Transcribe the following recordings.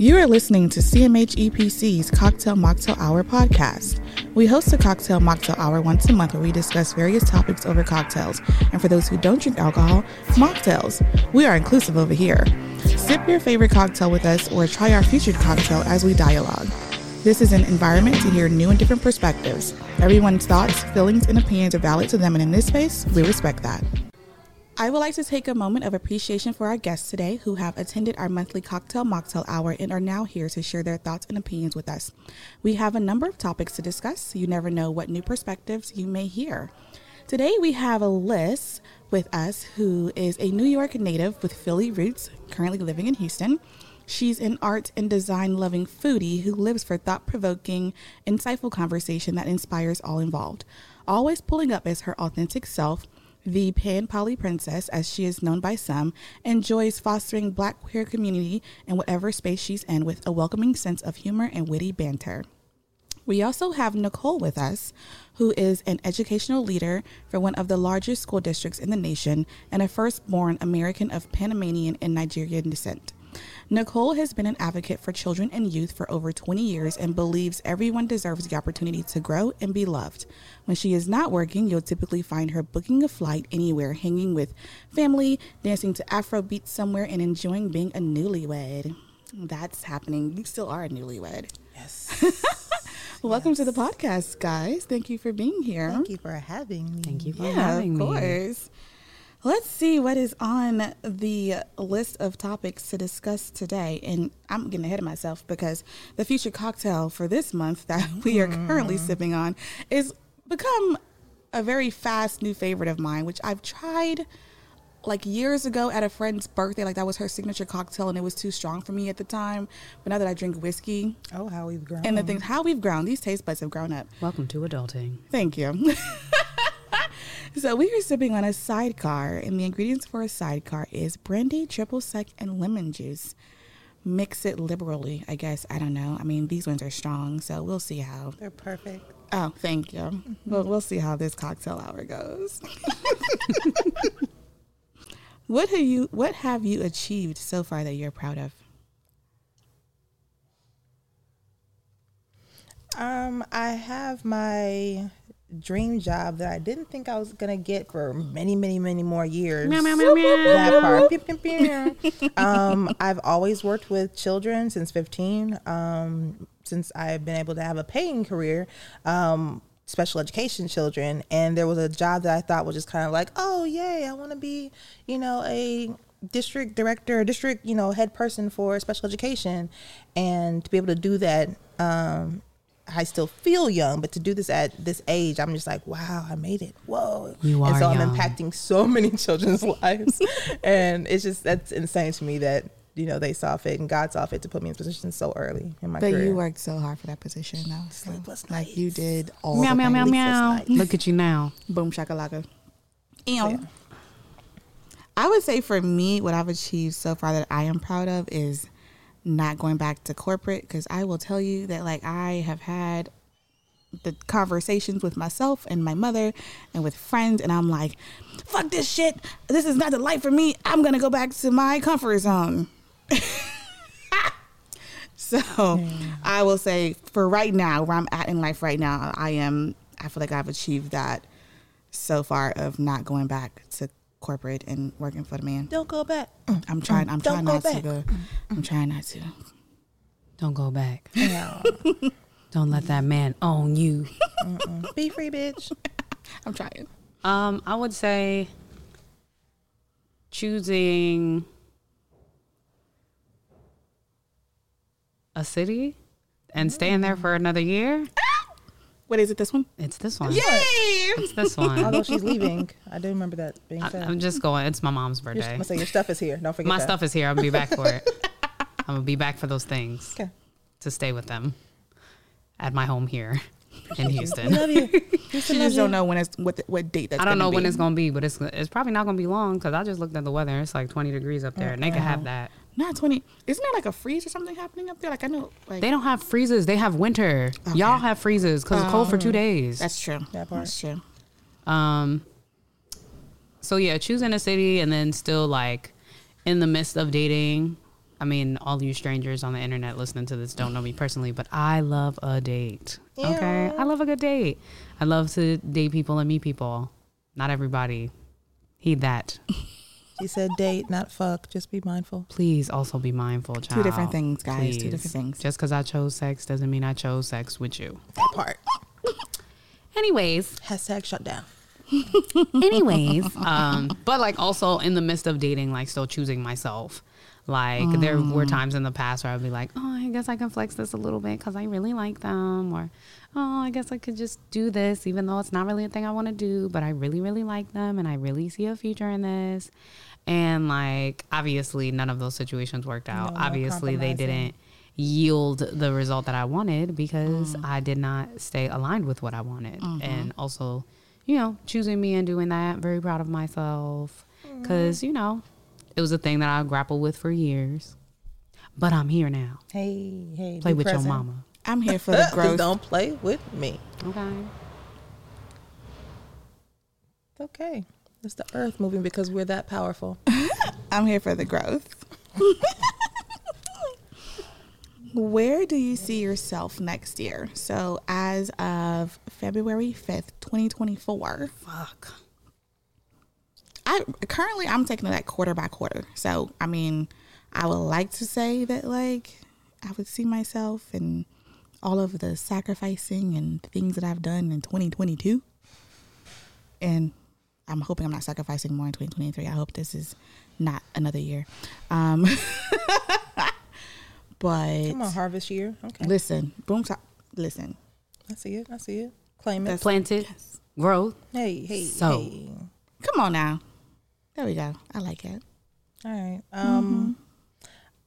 You are listening to CMH EPC's Cocktail Mocktail Hour podcast. We host a cocktail mocktail hour once a month where we discuss various topics over cocktails. And for those who don't drink alcohol, mocktails. We are inclusive over here. Sip your favorite cocktail with us or try our featured cocktail as we dialogue. This is an environment to hear new and different perspectives. Everyone's thoughts, feelings, and opinions are valid to them, and in this space, we respect that. I would like to take a moment of appreciation for our guests today who have attended our monthly cocktail mocktail hour and are now here to share their thoughts and opinions with us. We have a number of topics to discuss. You never know what new perspectives you may hear. Today we have a Liz with us who is a New York native with Philly roots, currently living in Houston. She's an art and design loving foodie who lives for thought provoking, insightful conversation that inspires all involved. Always pulling up as her authentic self, the Pan Poly Princess, as she is known by some, enjoys fostering black queer community in whatever space she's in with a welcoming sense of humor and witty banter. We also have Nicole with us, who is an educational leader for one of the largest school districts in the nation and a firstborn American of Panamanian and Nigerian descent. Nicole has been an advocate for children and youth for over 20 years and believes everyone deserves the opportunity to grow and be loved. When she is not working, you'll typically find her booking a flight anywhere, hanging with family, dancing to Afro beats somewhere, and enjoying being a newlywed. That's happening. You still are a newlywed. Yes. Welcome to the podcast, guys. Thank you for being here. Thank you for having me. Thank you for Yeah, having me. of me. Let's see what is on the list of topics to discuss today. And I'm getting ahead of myself because the future cocktail for this month that we are currently Mm. sipping on is become a very fast new favorite of mine, which I've tried like years ago at a friend's birthday. Like that was her signature cocktail, and it was too strong for me at the time. But now that I drink whiskey Oh, how we've grown. and the things, how we've grown, these taste buds have grown up. Welcome to adulting. Thank you. so we are sipping on a sidecar, and the ingredients for a sidecar is brandy, triple sec, and lemon juice. Mix it liberally, I guess. I don't know. I mean, these ones are strong, so we'll see how. They're perfect. Oh, thank you. Well, we'll see how this cocktail hour goes. what have you What have you achieved so far that you're proud of? Um, I have my dream job that I didn't think I was gonna get for many, many, many more years. Meow, meow, meow, meow. That part. Um, I've always worked with children since 15. Um, since I've been able to have a paying career, um, special education children, and there was a job that I thought was just kind of like, oh yay, I want to be, you know, a district director, district, you know, head person for special education, and to be able to do that. Um, I still feel young, but to do this at this age, I'm just like, wow, I made it. Whoa. You and are so I'm impacting so many children's lives. and it's just, that's insane to me that, you know, they saw fit and God saw fit to put me in position so early in my But career. you worked so hard for that position, though. So, Sleepless like you did all Meow, the meow, meow, things. meow. Look at you now. Boom shakalaka. Ew. Yeah. I would say for me, what I've achieved so far that I am proud of is not going back to corporate because I will tell you that like I have had the conversations with myself and my mother and with friends and I'm like, fuck this shit. This is not the life for me. I'm gonna go back to my comfort zone. so I will say for right now, where I'm at in life right now, I am I feel like I've achieved that so far of not going back to corporate and working for the man. Don't go back. I'm trying I'm trying Don't go not to back. go. I'm trying not to. Don't go back. No. Don't let that man own you. Mm-mm. Be free, bitch. I'm trying. Um, I would say choosing a city and staying there for another year. What is it this one? It's this one. Yay! It's this one. Although she's leaving, I do remember that being I, said. I'm just going. It's my mom's Your, birthday. I'm say your stuff is here. Don't forget My that. stuff is here. I'm gonna be back for it. I'm gonna be back for those things Okay. to stay with them at my home here in We Houston. love you. She just don't know when it's what the, what date that's I don't gonna know when be. it's gonna be, but it's it's probably not gonna be long because I just looked at the weather. It's like 20 degrees up there, and they can have that. Not twenty. Isn't there like a freeze or something happening up there? Like I know, like They don't have freezes. They have winter. Y'all have freezes because it's cold for two days. that's true. That part. That's true. Um. So yeah, choosing a city and then still like in the midst of dating I mean, all you strangers on the internet listening to this don't know me personally, but I love a date. yeah. Okay, I love a good date. I love to date people and meet people. Not everybody. Heed that. She said date, not fuck. Just be mindful. Please also be mindful, child. Two different things, guys. Two different things. Just because I chose sex doesn't mean I chose sex with you. That part. Anyways, Hashtag shut down. anyways um but like also in the midst of dating like still choosing myself like there were times in the past where i'd be like oh i guess i can flex this a little bit because i really like them or oh i guess i could just do this even though it's not really a thing i want to do but i really really like them and i really see a future in this and like obviously none of those situations worked out No, no obviously they didn't yield the result that i wanted because mm. i did not stay aligned with what i wanted mm-hmm. and also you know, choosing me and doing that. Very proud of myself. Mm. Because, you know, it was a thing that I grappled with for years. But I'm here now. Hey, hey. Play with present. your mama. I'm here for the Just growth. don't play with me. Okay. Okay. It's the earth moving because we're that powerful. I'm here for the growth. Where do you see yourself next year? So, as of February 5th, 2024, Fuck. I currently I'm taking that quarter by quarter. So, I mean, I would like to say that like I would see myself and all of the sacrificing and things that I've done in 2022. And I'm hoping I'm not sacrificing more in 2023. I hope this is not another year. Um but Come on, harvest year. Okay. listen, boom top listen. I see it. I see it. Claim it. Planted. Growth. Hey, hey, So. hey. Come on now. There we go. I like it. All right. Um,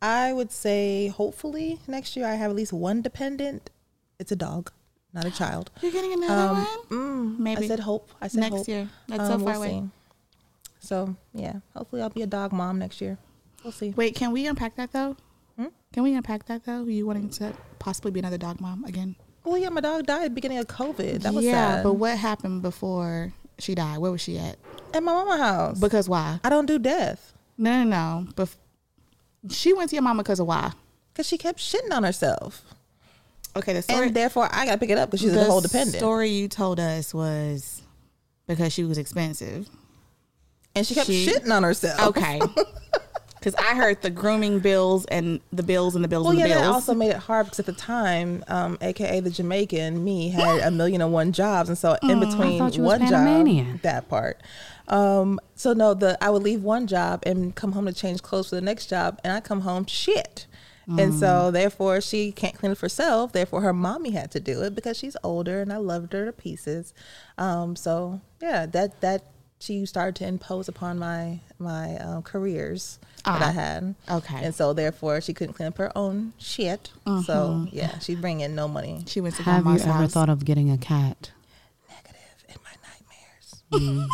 I would say hopefully next year I have at least one dependent. It's a dog, not a child. You're getting another Um, one? mm, Maybe. I said hope. I said Next hope. year. That's so Um, far we'll away. see. So yeah, hopefully I'll be a dog mom next year. We'll see. Wait, can we unpack that though? Hmm? Can we unpack that though? You wanting to possibly be another dog mom again? Well, yeah, my dog died at the beginning of COVID. That was yeah, sad. but what happened before she died? Where was she at? at my mama house. Because why? I don't do death No, no, no. She went to your mama because of why? because she kept shitting on herself, Okay, the story. and therefore I got to pick it up because she's the a whole dependent. The story you told us was because she was expensive. and she kept she- shitting on herself. Okay. Because I heard the grooming bills and the bills and the bills Well, and yeah, the that also made it hard because at the time, um, aka the Jamaican, me had a million and one jobs, and so in between thought you was one job, that part. Um, so no, the I would leave one job and come home to change clothes for the next job, and I come home shit. And so therefore she can't clean it for herself. Therefore her mommy had to do it because she's older and I loved her to pieces. Um, so yeah, that that she started to impose upon my my um, careers that Ah, I had. okay. And so therefore she couldn't clean up her own shit. So yeah, she'd bring in no money. she went to Have you grandma's ever house. thought of getting a cat? Negative in my nightmares.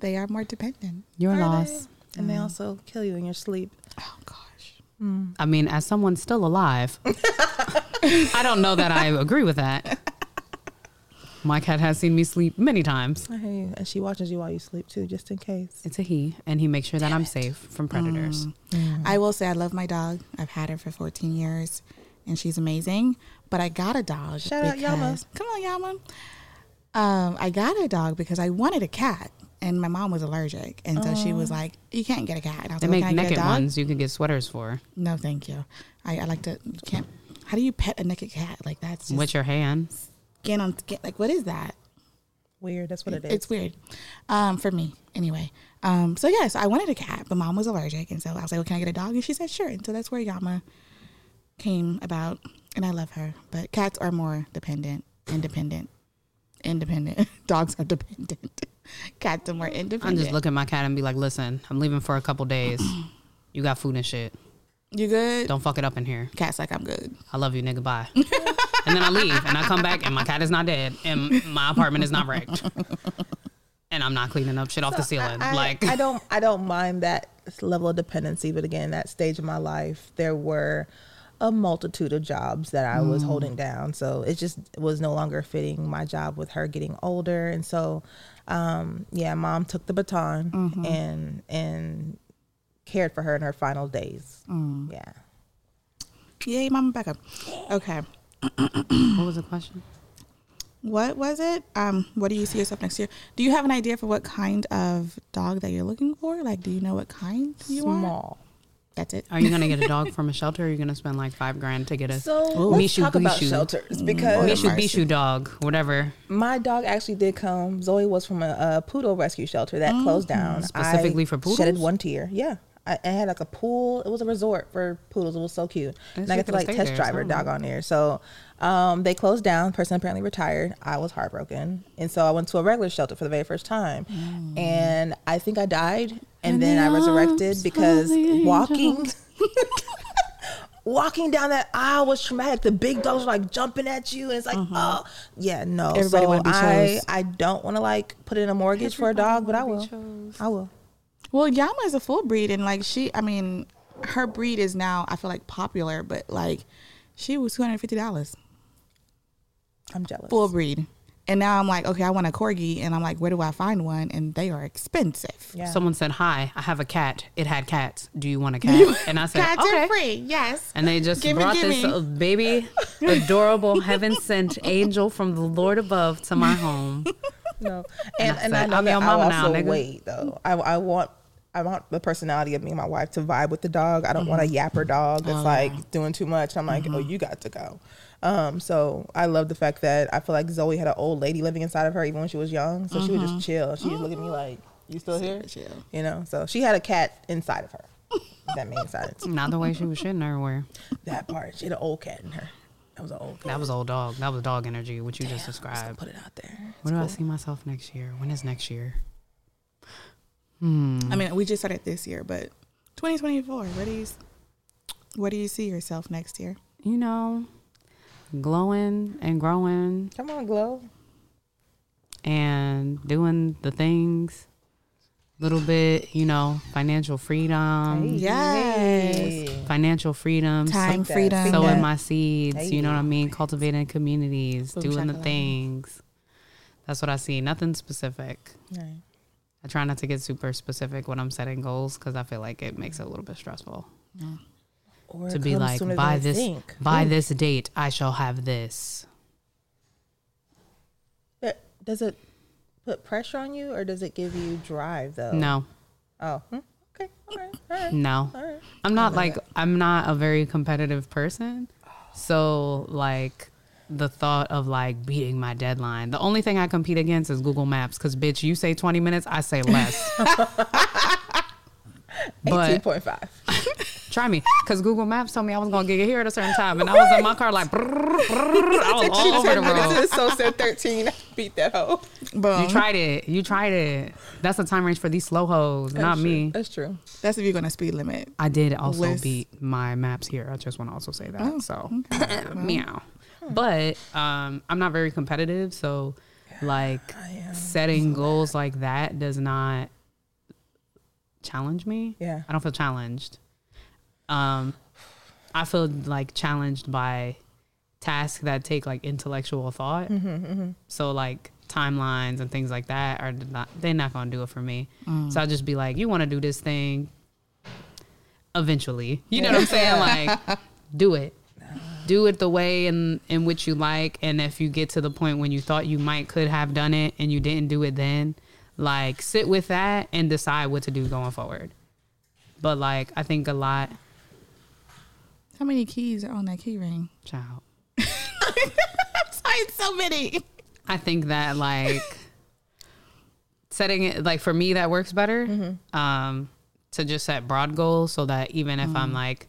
they are more dependent. You're lost, they? And they also kill you in your sleep. Oh gosh. I mean, as someone still alive, I don't know that I agree with that. My cat has seen me sleep many times. I hear you. And she watches you while you sleep too, just in case. It's a he, and he makes sure that I'm safe from predators. I will say I love my dog. I've had her for 14 years, and she's amazing. But I got a dog. Shout out Yama. Come on, Yama. Um, I got a dog because I wanted a cat, and my mom was allergic, and so she was like, "You can't get a cat." And I was They like, make "Can I get a naked dog?" ones you can get sweaters for No, thank you. I, I like to. Can't. How do you pet a naked cat? Like that's just with your hands. skin on skin. Like what is that? Weird. That's what it is. It's weird. Um, for me, anyway. Um, so yes, I wanted a cat, but mom was allergic, and so I was like, "Well, can I get a dog?" And she said, "Sure." And so that's where Yama came about, and I love her. But cats are more dependent, independent, independent. Dogs are dependent. Cats are more independent I independent. just look at my cat and be like, "Listen, I'm leaving for a couple days. You got food and shit. You good? Don't fuck it up in here. Cat's like I'm good. I love you, nigga. Bye." and then I leave, and I come back, and my cat is not dead, and my apartment is not wrecked, and I'm not cleaning up shit off the ceiling. I, like, I don't I don't mind that level of dependency, but again, that stage of my life, there were a multitude of jobs that I was mm. holding down. So it just was no longer fitting my job with her getting older. And so um yeah, mom took the baton and and cared for her in her final days. Mm. Yeah. Yay, Mama Becca. Okay. What was the question? What was it? Um, what do you see yourself next year? Do you have an idea for what kind of dog that you're looking for? Like, do you know what kind you want? Small. That's it. Are you gonna get a dog from a shelter? or Are you gonna spend like five grand to get a So Ooh. let's Mishu talk about shelters mm, because Mishu Bishu dog, whatever? my dog actually did come. Zoe was from a, a poodle rescue shelter that closed mm, down Specifically I for poodles. Shedded one tear. Yeah. I, I had like a pool. It was a resort for poodles. It was so cute. And I got to like test there, drive her something. dog on there. So um, they closed down. Person apparently retired. I was heartbroken, and so I went to a regular shelter for the very first time, and I think I died, and then I resurrected because walking. Walking down that aisle was traumatic. The big dogs were like jumping at you, and it's like, oh, yeah, no. Everybody so I, chose. I don't want to like put in a mortgage for a dog, but I will. I will. Well, Yama is a full breed, and like she, I mean, her breed is now I feel like popular, but like she was two hundred fifty dollars I'm jealous. full breed, and now I'm like, okay, I want a corgi, and I'm like, where do I find one? And they are expensive. Yeah. Someone said, "Hi, I have a cat. It had cats. Do you want a cat?" And I said, Cats "Okay." are free, yes. And they just Gimme, brought this gimme. uh, baby, adorable, heaven sent angel from the Lord above to my home. No, and I and I said, know I'm that your I'll mama now, also nigga. wait though. I I want I want the personality of me and my wife to vibe with the dog. I don't want a Mm-hmm. yapper dog Oh, that's like doing too much. I'm like, oh, you got to go. Um, so I love the fact that I feel like Zoe had an old lady living inside of her even when she was young. So she would Mm-hmm. just chill. She just look at me like, you still here? Chill. You know. So she had a cat inside of her. That made sense. Not the way she was shitting everywhere. That part. She had an old cat in her. That was an old cat. That was old dog. That was dog energy, which you just described. Put it out there. Where do I see myself next year? When is next year? Hmm. I mean, we just started this year, but 2024. What do you, where do you see yourself next year? You know, glowing and growing Come on, Glow. and doing the things. Little bit, you know, financial freedom. Yes. Financial freedom. Time that, freedom. sowing my seeds, you know what I mean? Cultivating communities, Boom doing the things. That's what I see. Nothing specific. Right. I try not to get super specific when I'm setting goals because I feel like it makes it a little bit stressful Or to be like, by this think. by Ooh. this date, I shall have this. But Does it put pressure on you, or does it give you drive though? No, Oh. hmm, Okay. All right. All right. no. All right. I'm not like I'm not a very competitive person. So like the thought of like beating my deadline. The only thing I compete against is Google Maps cuz bitch you say 20 minutes, I say less. Eighteen but point five. try me cuz Google Maps told me I was going to get here at a certain time and I was in my car like brrr, brrr, I was all over the road. so said thirteen. Beat that hoe. Boom. You tried it. You tried it. That's the time range for these slow hoes, not me. That's true. That's if you're gonna speed limit. I did also List. beat my maps here. I just want to also say that. Oh, so meow. But um, I'm not very competitive, so like setting goals like that does not challenge me. Yeah. I don't feel challenged. Um, I feel like challenged by tasks that take like intellectual thought. Mm-hmm, mm-hmm. So like timelines and things like that are not they're not gonna do it for me. Mm. So I'll just be like, you want to do this thing eventually. You know what I'm saying? Like, do it. Do it the way in in which you like, and if you get to the point when you thought you might could have done it and you didn't do it then, like sit with that and decide what to do going forward. But like, I think a lot, How many keys are on that key ring? child. Sorry, so many. I think that like setting it like for me that works better. Um, to just set broad goals so that even if I'm like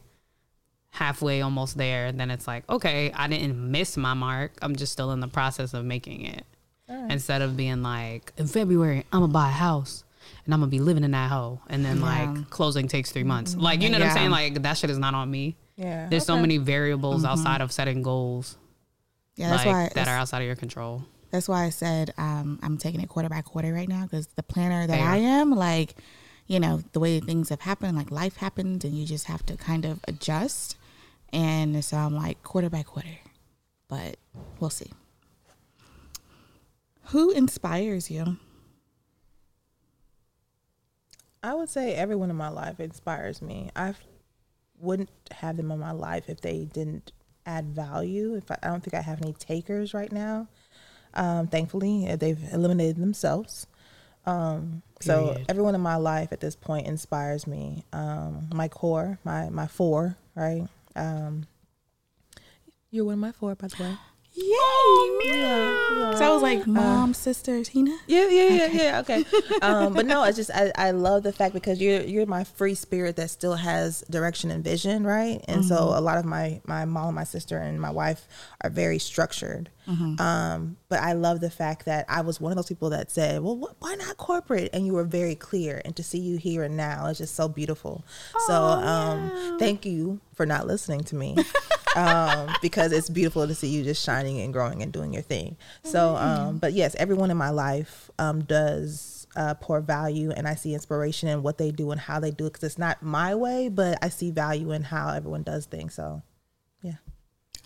halfway almost there, then it's like, okay, I didn't miss my mark. I'm just still in the process of making it. Instead of being like, in February, I'm gonna buy a house and I'm gonna be living in that hole. And then Yeah. like closing takes three months. Like, you know what I'm saying? Like that shit is not on me. Yeah. There's so many variables outside of setting goals Yeah, that's like why that are outside of your control. that's why I said um, I'm taking it quarter by quarter right now because the planner that Fair. I am, like, you know, the way things have happened, like life happens, and you just have to kind of adjust. And so I'm like quarter by quarter, but we'll see. Who inspires you? I would say everyone in my life inspires me. I wouldn't have them in my life if they didn't add value. If I, I don't think I have any takers right now. Um, thankfully, uh, they've eliminated themselves. Um, so everyone in my life at this point inspires me. Um, my core, my my four, right? Um, you're one of my four, by the way. Yay! Yeah, So I was like, mom, sister, Tina. Yeah, yeah, yeah, yeah. Okay. Um, but no, it's just I, I love the fact because you're you're my free spirit that still has direction and vision, right? And so a lot of my my mom, my sister, and my wife are very structured. Um, but I love the fact that I was one of those people that said, "Well, what, why not corporate?" And you were very clear. And to see you here and now is just so beautiful. so um, thank you for not listening to me. um, because it's beautiful to see you just shining and growing and doing your thing. So, um, but yes, everyone in my life um, does uh, pour value, and I see inspiration in what they do and how they do it. Because it's not my way, but I see value in how everyone does things. So, yeah.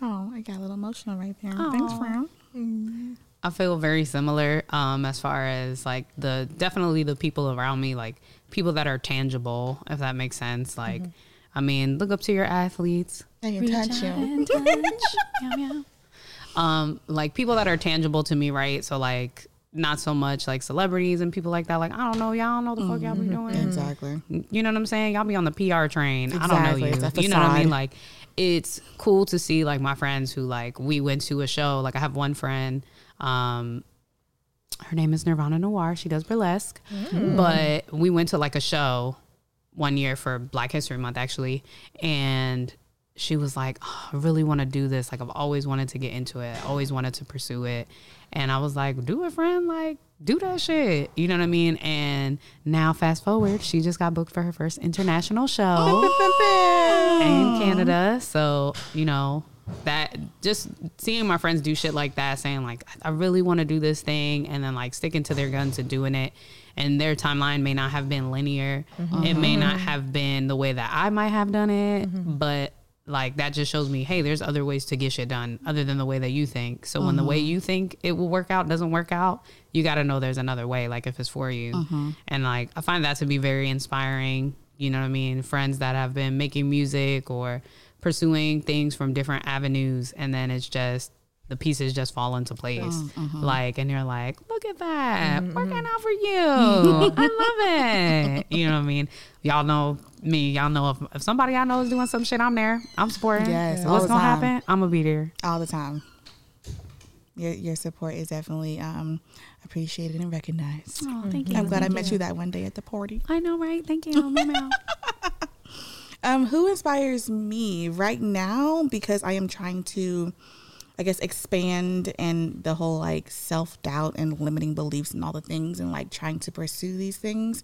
Oh, I got a little emotional right there. Thanks, Fran. I feel very similar um, as far as like the definitely the people around me, like people that are tangible, if that makes sense. Like, I mean, look up to your athletes. I can touch you. and touch. Meow, meow. Um, like people that are tangible to me, right? So like not so much like celebrities and people like that. Like I don't know, y'all don't know the fuck y'all be doing. Exactly. You know what I'm saying? Y'all be on the PR train. I don't know Exactly. you. It's a You know what I mean? Like it's cool to see like my friends who like we went to a show. Like I have one friend, um, her name is Nirvana Noir. She does burlesque. But we went to like a show one year for Black History Month actually, and she was like, oh, I really want to do this. Like I've always wanted to get into it. Always wanted to pursue it. And I was like, do it, friend. Like, do that shit. You know what I mean? And now fast forward, she just got booked for her first international show oh. in Canada. So, you know, that just seeing my friends do shit like that, saying like, I really want to do this thing, and then like sticking to their guns and doing it. And their timeline may not have been linear. Mm-hmm. It may not mm-hmm. have been the way that I might have done it, mm-hmm. but like that just shows me, hey, there's other ways to get shit done other than the way that you think. So when the way you think it will work out doesn't work out, you got to know there's another way, like if it's for you. And like I find that to be very inspiring. You know what I mean? Friends that have been making music or pursuing things from different avenues, and then it's just the pieces just fall into place. Like, and you're like, look at that, working out for you. I love it. You know what I mean? Y'all know me. Y'all know if, if somebody I know is doing some shit, I'm there. I'm supporting. Yes, What's gonna time. happen? I'm gonna be there. all the time. Your your support is definitely um, appreciated and recognized. Oh, thank you. I'm glad I met you that one day at the party. I know, right? Thank you. Um, who inspires me right now? Because I am trying to, I guess, expand and the whole like self doubt and limiting beliefs and all the things and like trying to pursue these things.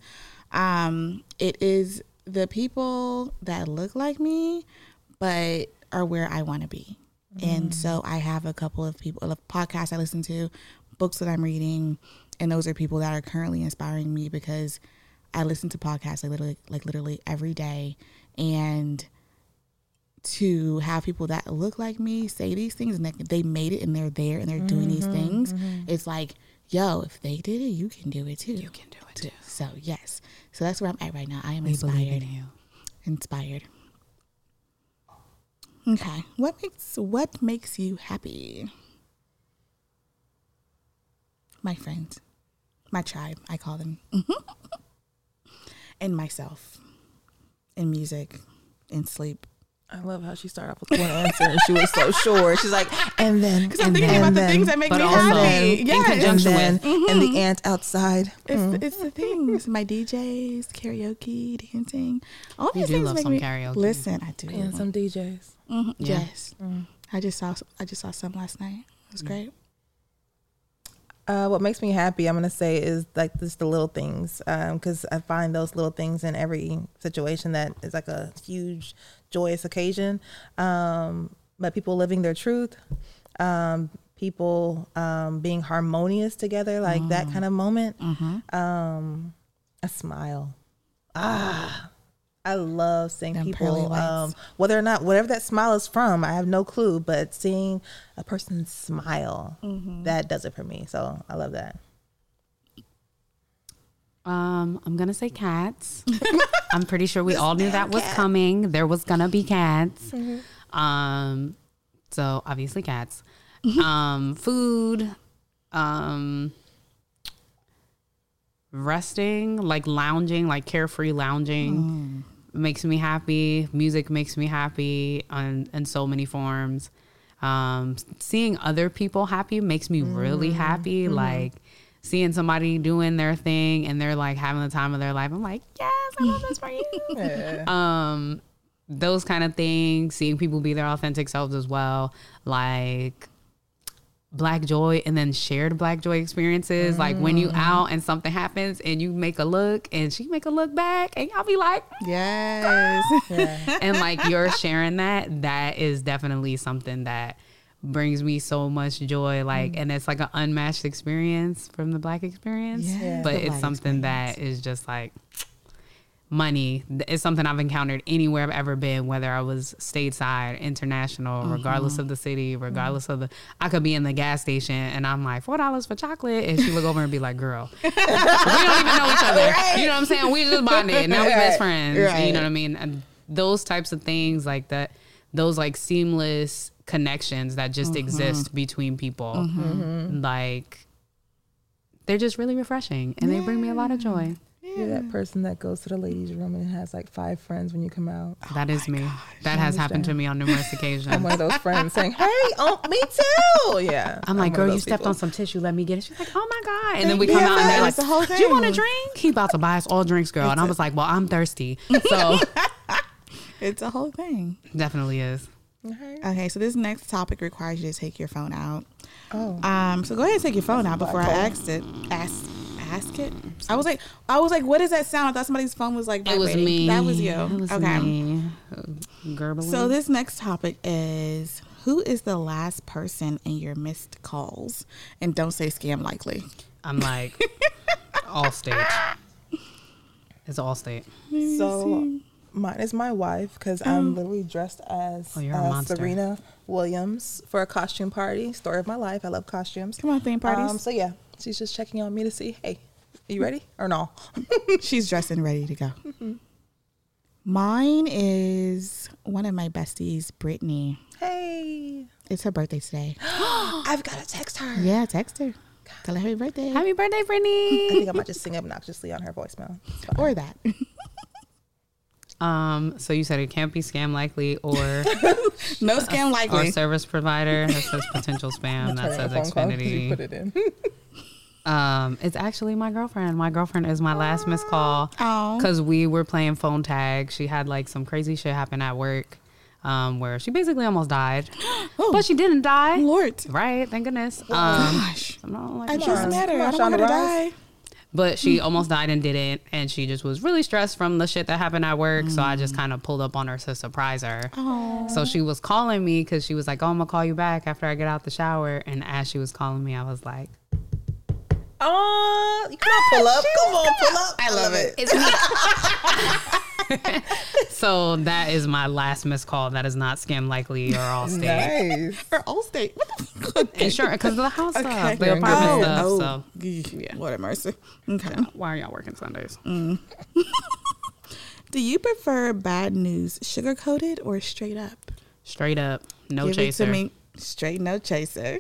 Um, it is the people that look like me, but are where I want to be. And so I have a couple of people, of podcasts I listen to, books that I'm reading, and those are people that are currently inspiring me because I listen to podcasts like literally, like literally every day, and to have people that look like me say these things and that they made it and they're there and they're doing these mm-hmm, things, mm-hmm. it's like, yo, if they did it, you can do it too. You can do it too. So yes, so that's where I'm at right now. I am We inspired. in you. Inspired. Okay, what makes what makes you happy? My friends, my tribe, I call them, and myself, in music, in sleep. I love how she started off with one answer and she was so sure. She's like, and then, because I'm and thinking then, about the then, things that make but me also happy. in Yes. and conjunction then, with- mm-hmm. and the ant outside. It's, mm-hmm. it's the things. My DJs, karaoke, dancing. All You these do things love make some me karaoke. Listen, I do. And some DJs. Mhm. Yeah. Yes, mm-hmm. I just saw. I just saw some last night. It was mm. great. Uh, what makes me happy, I'm gonna say, is like just the little things, because I find those little things in every situation that is like a huge, joyous occasion. Um, but people living their truth, um, people um, being harmonious together, like that kind of moment. Um, a smile. Ah, I love seeing Them people, um, whether or not whatever that smile is from, I have no clue. But seeing a person smile, that does it for me. So I love that. Um, I'm gonna say cats. I'm pretty sure we all knew that was coming. There was gonna be cats. Um, so obviously cats. um, food. Um, resting, like lounging, like carefree lounging, makes me happy. Music makes me happy on in so many forms. Um, seeing other people happy makes me really happy. Like seeing somebody doing their thing and they're like having the time of their life. I'm like, yes, I love this for you. Yeah. um, those kind of things. Seeing people be their authentic selves as well. Like black joy and then shared black joy experiences. Like when you mm. out and something happens and you make a look and she make a look back and y'all be like Yes. yeah. and like you're sharing that that is definitely something that brings me so much joy. Like mm. and it's like an unmatched experience from the black experience Yeah, but the it's something that is just like money. Is something i've encountered anywhere i've ever been whether i was stateside international mm-hmm. regardless of the city mm-hmm. regardless of the i could be in the gas station and i'm like four dollars for chocolate? And she look over and be like girl we don't even know each other. You know what i'm saying? We just bonded. Now we best Right. friends. You know what i mean? And those types of things like that those like seamless connections that just mm-hmm. exist between people like they're just really refreshing and they bring me a lot of joy You're that person that goes to the ladies' room and has like five friends when you come out. That is me that has happened to me on numerous occasions I'm one of those friends saying, "Hey, oh, me too." Yeah. I'm like, one of girl, you stepped people. on some tissue. Let me get it. She's like, oh my god. And then we Yeah, come out and they're like, the whole do you want a drink? He about to buy us all drinks, girl. And I was like, well, I'm thirsty. So it's a whole thing. definitely is. Okay. Okay, so this next topic requires you to take your phone out. Oh. Um, so go ahead and take your phone out before I asked it. Ask, ask it. I was like, I was like, what is that sound? I thought somebody's phone was like. It was vibrating. me. That was you. It was okay. me. Uh, So this next topic is who is the last person in your missed calls? And don't say scam likely. I'm like, all state. It's all state. So mine is my wife because I'm literally dressed as Oh, you're a uh. Serena Williams for a costume party. Story of my life. I love costumes. Come on, theme parties. Um, so yeah, she's just checking on me to see, hey, are you ready or no? She's dressed and ready to go. Mine is one of my besties, Brittany. hey, It's her birthday today. I've got to text her. Yeah, text her. Tell her happy birthday. Happy birthday, Brittany. I think I might just sing obnoxiously on her voicemail. Or that. um, so you said it can't be scam likely or no scam likely or service provider that says potential spam that says the phone call 'cause You put Xfinity. it in. Um, it's actually my girlfriend. My girlfriend is my last missed call. Oh. because we were playing phone tag. She had like some crazy shit happen at work, um, where she basically almost died, Oh. but she didn't die. Lord. Right? Thank goodness. Um, Gosh. I'm not like I just met her. I don't want her to die. but she almost died and didn't, and she just was really stressed from the shit that happened at work. So I just kind of pulled up on her to surprise her. Oh. So she was calling me because she was like, "Oh, I'm gonna call you back after I get out the shower." And as she was calling me, I was like, Oh, you ah, come on, pull up. Come on, pull up. I love it. It's so that is my last missed call. That is not scam likely or Allstate. Nice. For Allstate. What the fuck? Okay. Insurance because of the house Okay. stuff, the Very apartment good. stuff. oh, So yeah. What a mercy. Okay. why are y'all working Sundays? Mm. Do you prefer bad news sugar coated or straight up? Straight up, no Give chaser. it to me. Straight no chaser.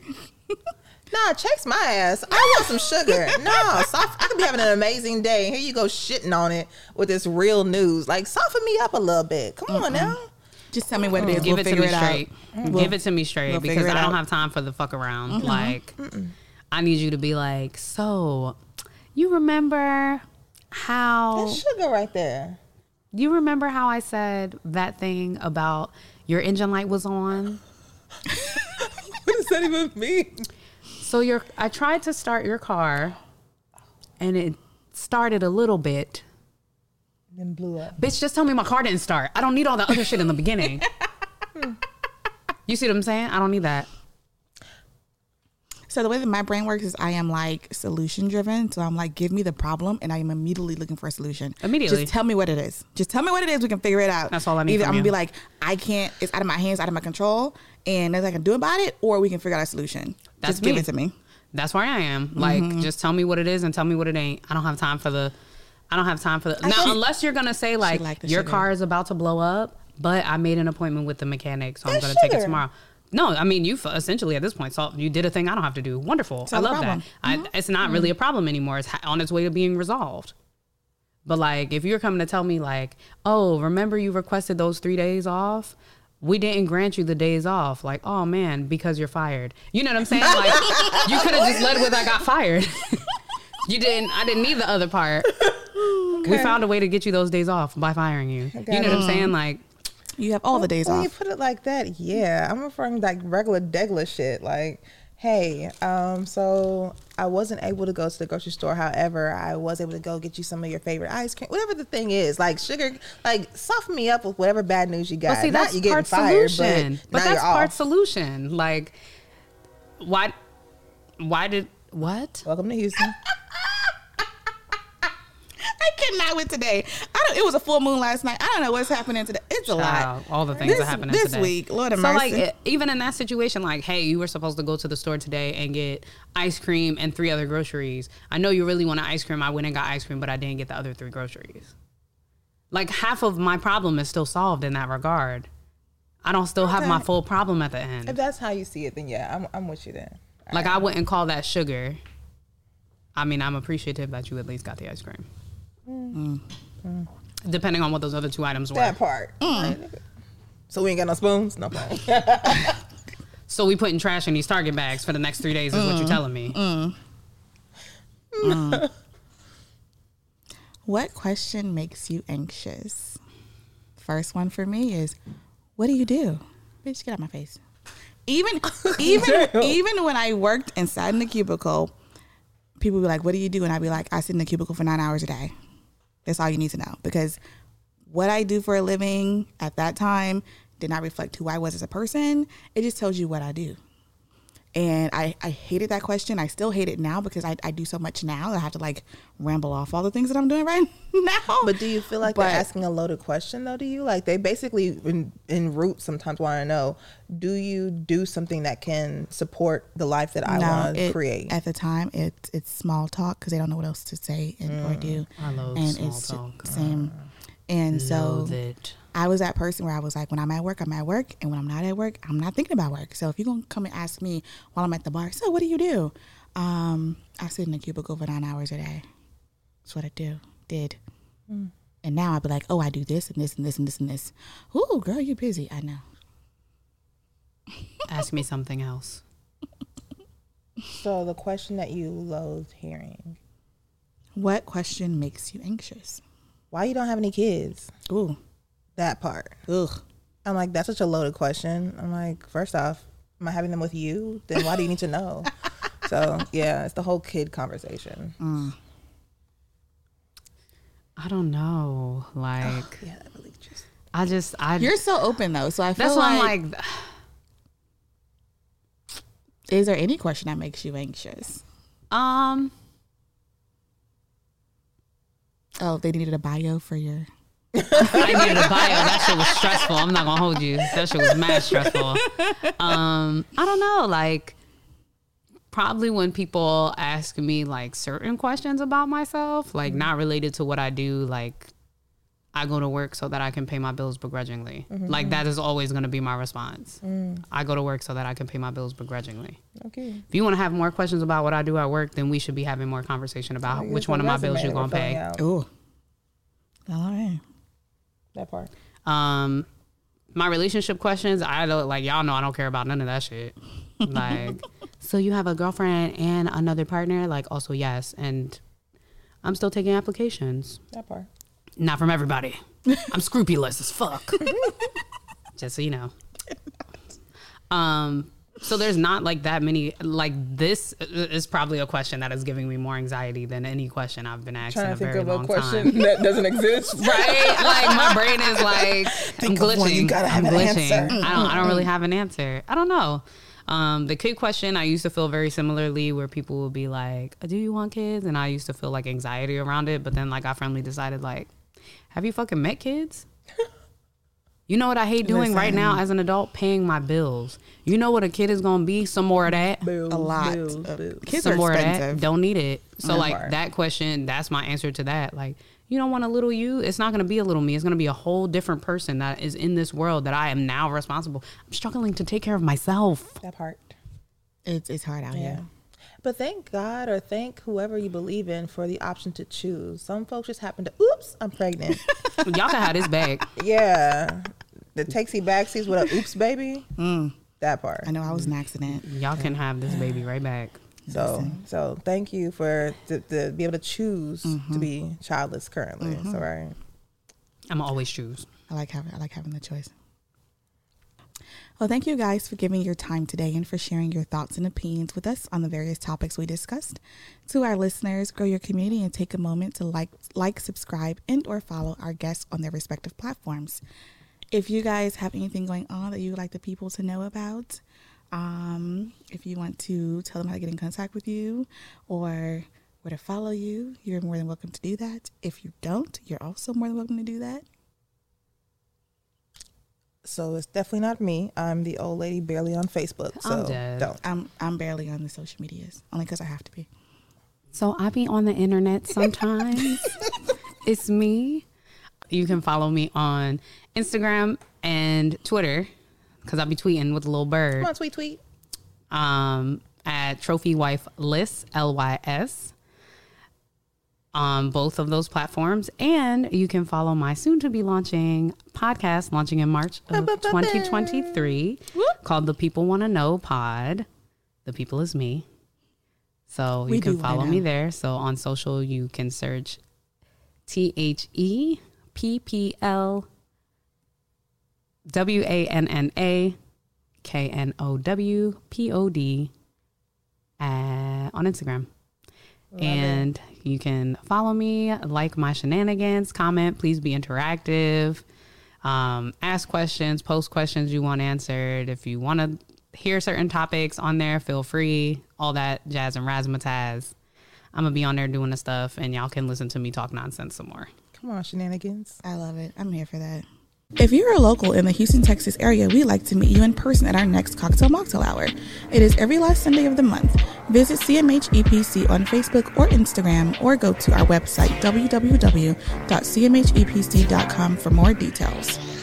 Nah, chase my ass. I want some sugar. No, soft, I could be having an amazing day. Here you go shitting on it with this real news. Like, soften me up a little bit. Come on now. Just tell me what it is. Give we'll it to me it straight. out. Give it to me straight we'll because I don't out. have time for the fuck around. Like, I need you to be like, so you remember how That's sugar right there. you remember how I said that thing about your engine light was on? What does that even mean? So your I tried to start your car and it started a little bit. Then blew up. Bitch, just tell me my car didn't start. I don't need all the other shit in the beginning. you see what I'm saying? I don't need that. So the way that my brain works is I am like solution driven. So I'm like, give me the problem, and I am immediately looking for a solution. Immediately. just tell me what it is. Just tell me what it is. We can figure it out. That's all I need Either I'm gonna you. be like, I can't. It's out of my hands, out of my control, and nothing I can do about it, or we can figure out a solution. That's just give it to me. That's where I am. Like, mm-hmm. just tell me what it is and tell me what it ain't. I don't have time for the I don't have time for that. Now, guess- unless you're gonna say like, like your sugar. car is about to blow up, but I made an appointment with the mechanic, so I'm gonna take it tomorrow. No, I mean you f- essentially at this point solved. You did a thing I don't have to do. Wonderful. I love that. problem. I, it's not really a problem anymore. It's on its way to being resolved. But like, if you're coming to tell me like, oh, remember you requested those three days off. We didn't grant you the days off. Like, oh man, because you're fired. You know what I'm saying? Like, you could have just led with I got fired. you didn't. I didn't need the other part. We found a way to get you those days off by firing you. You know what I'm saying? Like, You have all the days off. when you put it like that, yeah, I'm referring like regular degla shit. Like, hey, um, so I wasn't able to go to the grocery store. However, I was able to go get you some of your favorite ice cream, whatever the thing is. Like sugar, like soften me up with whatever bad news you got. But see, Not that's you getting part fired, solution. but, But, that's part off. solution. Like, why? Why did what? Welcome to Houston. I cannot with today. I don't. It was a full moon last night. I don't know what's happening today. It's a lot. All the things This- that happening this today. week, Lord have so mercy. like, even in that situation, like, hey, you were supposed to go to the store today and get ice cream and three other groceries. I know you really want ice cream. I went and got ice cream, but I didn't get the other three groceries. Like half of my problem is still solved in that regard. I don't still have my full problem at the end. if that's how you see it, then yeah, I'm, I'm with you then. Like I wouldn't call that sugar. I mean, I'm appreciative that you at least got the ice cream. Depending on what those other two items were. That part. Mm. Like, So we ain't got no spoons, no problem. So we putting trash in these Target bags for the next three days is what Mm. you're telling me. What question makes you anxious? First one for me is, what do you do? Bitch, get out my face. Even even even when I worked inside in the cubicle, people be like, "What do you do?" And I'd be like, "I sit in the cubicle for nine hours a day." That's all you need to know because what I do for a living at that time did not reflect who I was as a person. It just tells you what I do. And I, I hated that question. I still hate it now because I, I do so much now. I have to like ramble off all the things that I'm doing right now. But do you feel like But- they're asking a loaded question though? Do you like they basically in in root sometimes want to know? Do you do something that can support the life that I want to create? At the time, it's it's small talk because they don't know what else to say and or do. Mm, I love and small it's talk. the same. And so. I was that person where I was like, when I'm at work, I'm at work, and when I'm not at work, I'm not thinking about work. So if you're gonna come and ask me while I'm at the bar, so what do you do? Um, I sit in a cubicle for nine hours a day. That's what I do. Did. And now I'd be like, oh, I do this and this and this and this and this. Ooh, girl, you're busy. I know. Ask me something else. so the question that you loathe hearing: What question makes you anxious? Why you don't have any kids? Ooh, That part. ugh. I'm like, that's such a loaded question. I'm like, first off, am I having them with you? Then why do you need to know? so yeah, it's the whole kid conversation. I don't know. Like, Yeah, that really just. I just, I. You're so open though, so I feel that's why like, I'm like, is there any question that makes you anxious? um, Oh, they needed a bio for your. I needed a bio. That shit was stressful. I'm not gonna hold you. That shit was mad stressful. Um, I don't know. Like, probably when people ask me like certain questions about myself, like not related to what I do, like I go to work so that I can pay my bills begrudgingly. Like that is always gonna be my response. I go to work so that I can pay my bills begrudgingly. Okay. If you want to have more questions about what I do at work, then we should be having more conversation about Like, which one of my bills you're gonna pay. Ooh. All right. That part. Um, my relationship questions, I don't like y'all know I don't care about none of that shit. Like, so you have a girlfriend and another partner? Like, also yes, and I'm still taking applications. That part. Not from everybody. I'm scrupulous as fuck. Just so you know. Um. So there's not like that many. Like this is probably a question that is giving me more anxiety than any question I've been asked in Trying a think very of a question time. that doesn't exist. right? Like my brain is like Think I'm of one, glitching. you gotta have I'm an glitching. answer. I don't. I don't really have an answer. I don't know. Um, the kid question, I used to feel very similarly, where people would be like, "Do you want kids?" And I used to feel like anxiety around it. But then, like, I finally decided, like, have you fucking met kids? You know what I hate doing right now as an adult? Paying my bills. You know what a kid is gonna be? Some more of that. Bills, A lot. bills, uh, bills. Kids Some are more of that. Don't need it. So That like that question, that's my answer to that. Like, you don't want a little you, it's not going to be a little me. It's going to be a whole different person that is in this world that I am now responsible. I'm struggling to take care of myself. That part. It's it's hard out Yeah. here. But thank God or thank whoever you believe in for the option to choose. Some folks just happen to, oops, I'm pregnant. Y'all can have this bag. yeah. The takesy backsies with a oops baby. Mm. That part. I know I was an accident. Y'all can have this baby right back. So, so thank you for to, to be able to choose to mm-hmm. be childless currently. Mm-hmm. So, right. I'm always choose. I like having I like having the choice. Well, thank you guys for giving your time today and for sharing your thoughts and opinions with us on the various topics we discussed. To our listeners, grow your community and take a moment to like, like, subscribe, and or follow our guests on their respective platforms. If you guys have anything going on that you would like the people to know about, um, if you want to tell them how to get in contact with you or where to follow you, you're more than welcome to do that. If you don't, you're also more than welcome to do that. So it's definitely not me. I'm the old lady barely on Facebook. So I'm dead. don't. I'm I'm barely on the social medias, only because I have to be. So I be on the internet sometimes. it's me. You can follow me on Instagram and Twitter because I'll be tweeting with a little bird. Come on, tweet, tweet. um, at Trophy Wife Lys L Y S on both of those platforms, and you can follow my soon-to-be launching podcast, launching in March of 2023, called "The People Want to Know Pod." The people is me, so you We can follow me there. So on social, you can search T H E P P L W A N N A K N O W P O D uh, on Instagram. and you can follow me, like my shenanigans, comment, please be interactive, um, ask questions, post questions you want answered. If you want to hear certain topics on there, feel free, all that jazz and razzmatazz. I'm going to be on there doing the stuff, and y'all can listen to me talk nonsense some more. Come on, shenanigans. I love it. I'm here for that. If you're a local in the Houston, Texas area, we'd like to meet you in person at our next cocktail mocktail hour. It is every last Sunday of the month. Visit CMH EPC on Facebook or Instagram or go to our website www.cmhepc.com for more details.